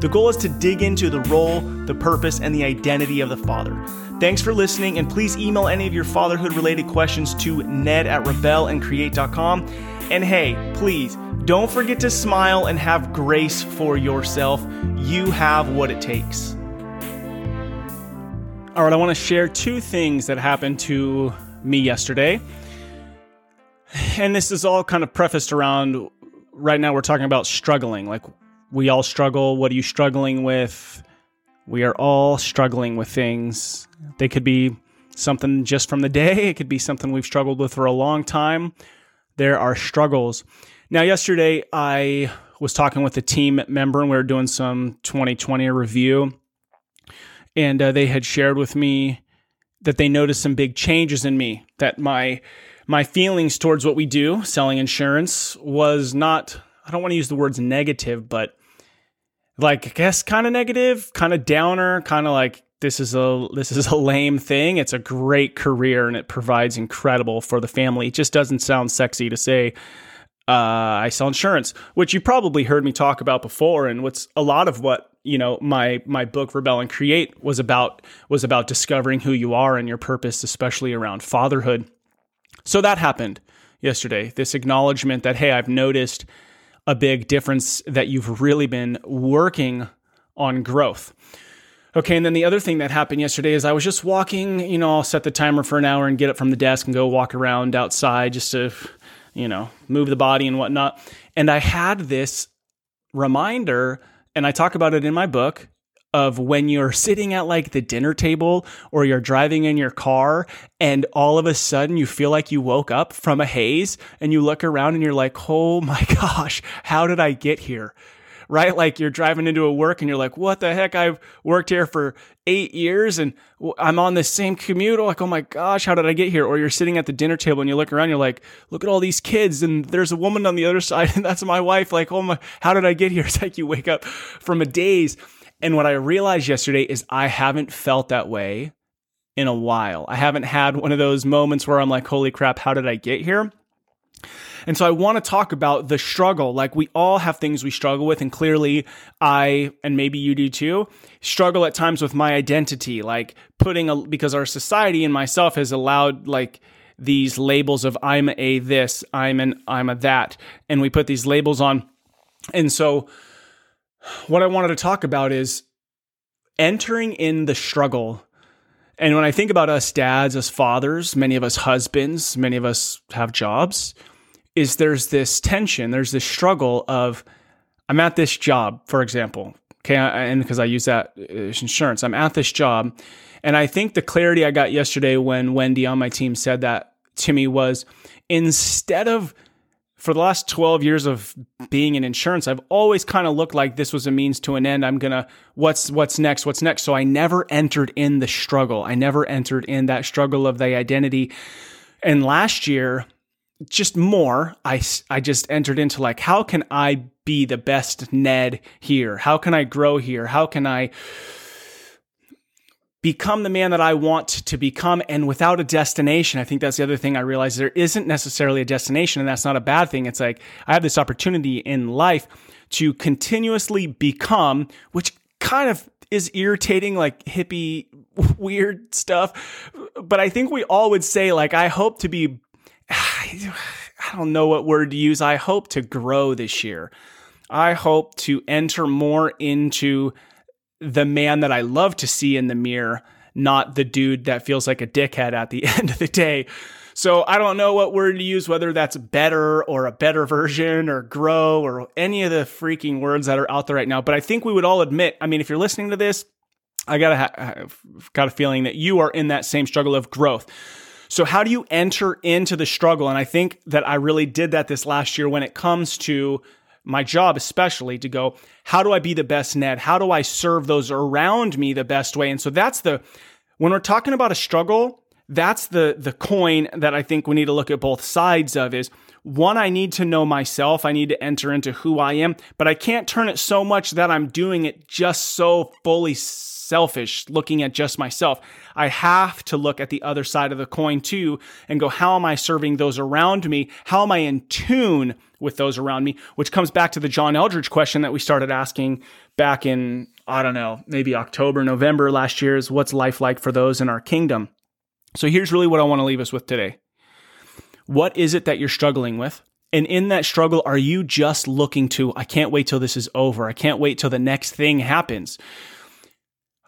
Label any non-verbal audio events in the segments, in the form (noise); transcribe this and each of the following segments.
The goal is to dig into the role, the purpose, and the identity of the father. Thanks for listening, and please email any of your fatherhood related questions to ned at rebelandcreate.com. And hey, please don't forget to smile and have grace for yourself. You have what it takes. All right, I want to share two things that happened to me yesterday. And this is all kind of prefaced around right now, we're talking about struggling. Like, we all struggle. What are you struggling with? We are all struggling with things. They could be something just from the day, it could be something we've struggled with for a long time. There are struggles. Now, yesterday, I was talking with a team member and we were doing some 2020 review. And uh, they had shared with me that they noticed some big changes in me, that my my feelings towards what we do, selling insurance, was not I don't want to use the words negative, but like I guess kind of negative, kind of downer, kind of like this is a this is a lame thing. It's a great career and it provides incredible for the family. It just doesn't sound sexy to say uh, I sell insurance, which you probably heard me talk about before, and what's a lot of what you know my my book Rebel and Create was about was about discovering who you are and your purpose, especially around fatherhood. So that happened yesterday. This acknowledgement that hey, I've noticed a big difference that you've really been working on growth. Okay, and then the other thing that happened yesterday is I was just walking, you know, I'll set the timer for an hour and get up from the desk and go walk around outside just to, you know, move the body and whatnot. And I had this reminder, and I talk about it in my book of when you're sitting at like the dinner table or you're driving in your car and all of a sudden you feel like you woke up from a haze and you look around and you're like, oh my (laughs) gosh, how did I get here? Right? Like you're driving into a work and you're like, what the heck? I've worked here for eight years and I'm on the same commute. Like, oh my gosh, how did I get here? Or you're sitting at the dinner table and you look around, you're like, look at all these kids and there's a woman on the other (laughs) side and that's my wife. Like, oh my, how did I get here? (laughs) It's like you wake up from a daze and what I realized yesterday is I haven't felt that way in a while. I haven't had one of those moments where I'm like, holy crap, how did I get here? And so I want to talk about the struggle. Like we all have things we struggle with. And clearly I, and maybe you do too, struggle at times with my identity, like putting a, because our society and myself has allowed like, these labels of I'm a this, I'm an I'm a that, and we put these labels on. And so what I wanted to talk about is entering in the struggle. And when I think about us dads, as fathers, many of us husbands, many of us have jobs, is there's this tension, there's this struggle of, I'm at this job, for example, okay, and because I use that uh, insurance, I'm at this job. And I think the clarity I got yesterday when Wendy on my team said that to me was instead of for the last 12 years of being in insurance, I've always kind of looked like this was a means to an end. I'm going to, what's, what's next? What's next? So I never entered in the struggle. I never entered in that struggle of the identity. And last year, just more, I, I just entered into like, how can I be the best Ned here? How can I grow here? How can I, become the man that I want to become and without a destination. I think that's the other thing I realized there isn't necessarily a destination and that's not a bad thing. It's like I have this opportunity in life to continuously become, which kind of is irritating, like hippie, (laughs) weird stuff. But I think we all would say, like, I hope to be, (sighs) I don't know what word to use. I hope to grow this year. I hope to enter more into the man that I love to see in the mirror, not the dude that feels like a dickhead at the (laughs) end of the day. So I don't know what word to use, whether that's better or a better version or grow or any of the freaking words that are out there right now. But I think we would all admit, I mean, if you're listening to this, I gotta ha- got a feeling that you are in that same struggle of growth. So how do you enter into the struggle? And I think that I really did that this last year when it comes to my job, especially to go, how do I be the best Ned? How do I serve those around me the best way? And so that's the, when we're talking about a struggle, that's the, the coin that I think we need to look at both sides of is one, I need to know myself. I need to enter into who I am, but I can't turn it so much that I'm doing it just so fully selfish, looking at just myself. I have to look at the other side of the coin too and go, how am I serving those around me? How am I in tune with those around me? Which comes back to the John Eldredge question that we started asking back in, I don't know, maybe October, November last year is what's life like for those in our kingdom? So here's really what I want to leave us with today. What is it that you're struggling with? And in that struggle, are you just looking to, I can't wait till this is over. I can't wait till the next thing happens.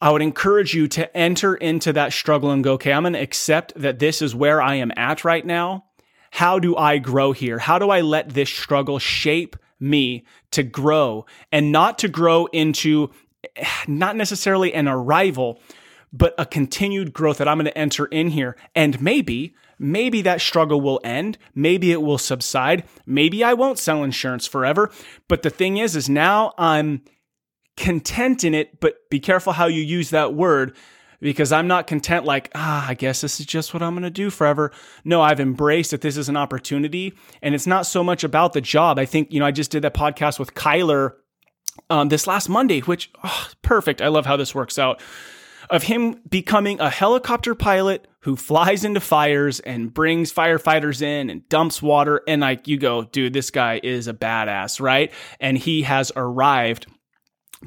I would encourage you to enter into that struggle and go, okay, I'm going to accept that this is where I am at right now. How do I grow here? How do I let this struggle shape me to grow and not to grow into eh, not necessarily an arrival, but a continued growth that I'm going to enter in here. And maybe, maybe that struggle will end. Maybe it will subside. Maybe I won't sell insurance forever. But the thing is, is now I'm content in it, but be careful how you use that word because I'm not content like, ah, I guess this is just what I'm going to do forever. No, I've embraced that this is an opportunity and it's not so much about the job. I think, you know, I just did that podcast with Kyler um, this last Monday, which, oh, perfect. I love how this works out. Of him becoming a helicopter pilot who flies into fires and brings firefighters in and dumps water. And like, you go, dude, this guy is a badass, right? And he has arrived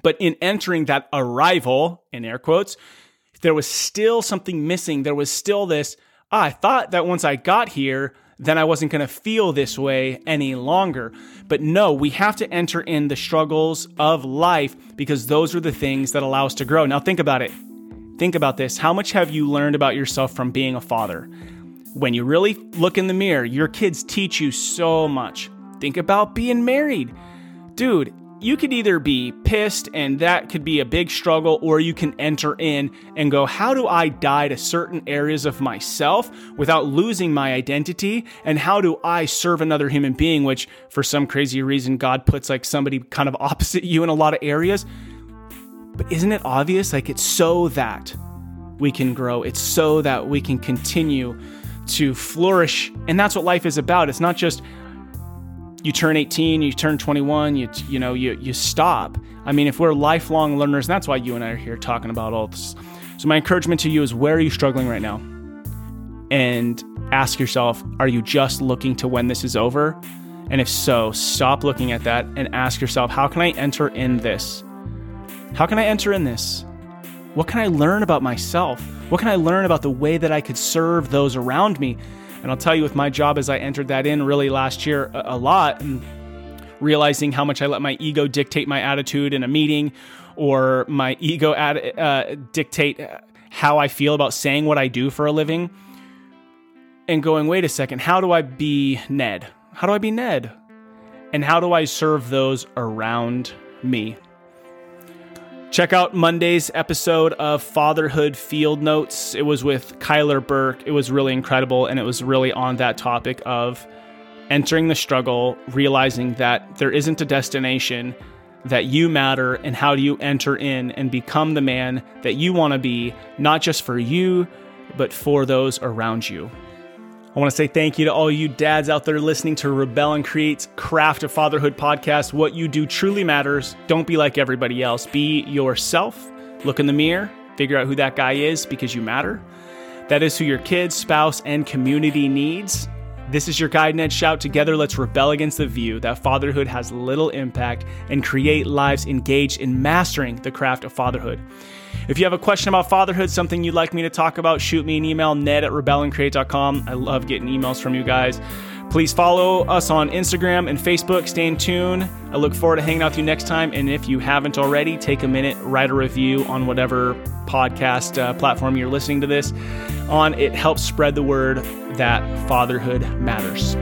but in entering that arrival, in air quotes, there was still something missing. There was still this, ah, I thought that once I got here, then I wasn't going to feel this way any longer. But no, we have to enter in the struggles of life because those are the things that allow us to grow. Now, think about it. Think about this. How much have you learned about yourself from being a father? When you really look in the mirror, your kids teach you so much. Think about being married. Dude, you could either be pissed and that could be a big struggle, or you can enter in and go, How do I die to certain areas of myself without losing my identity? And how do I serve another human being, which for some crazy reason, God puts like somebody kind of (laughs) opposite you in a lot of areas? But isn't it obvious? Like it's so that we can grow, it's so that we can continue to flourish. And that's what life is about. It's not just, you turn 18, you turn 21, you you know, you you stop. I mean, if we're lifelong learners, and that's why you and I are here talking about all this. So my encouragement to you is where are you struggling right now? And ask yourself, are you just looking to when this is over? And if so, stop looking at that and ask yourself, how can I enter in this? How can I enter in this? What can I learn about myself? What can I learn about the way that I could serve those around me? And I'll tell you, with my job as I entered that in really last year a, a lot, and realizing how much I let my ego dictate my attitude in a meeting or my ego ad, uh, dictate how I feel about saying what I do for a living, and going, wait a second, how do I be Ned? How do I be Ned? And how do I serve those around me? Check out Monday's episode of Fatherhood Field Notes. It was with Kyler Burke. It was really incredible, and it was really on that topic of entering the struggle, realizing that there isn't a destination, that you matter, and how do you enter in and become the man that you want to be, not just for you, but for those around you. I want to say thank you to all you dads out there listening to Rebel and Create's Craft of Fatherhood podcast. What you do truly matters. Don't be like everybody else. Be yourself. Look in the mirror, figure out who that guy is because you matter. That is who your kids, spouse, and community needs. This is your guide, Ned Schaut. Together, let's rebel against the view that fatherhood has little impact and create lives engaged in mastering the craft of fatherhood. If you have a question about fatherhood, something you'd like me to talk about, shoot me an email, ned at rebelandcreate.com. I love getting emails from you guys. Please follow us on Instagram and Facebook. Stay in tune. I look forward to hanging out with you next time. And if you haven't already, take a minute, write a review on whatever podcast uh, platform you're listening to this on. It helps spread the word that fatherhood matters.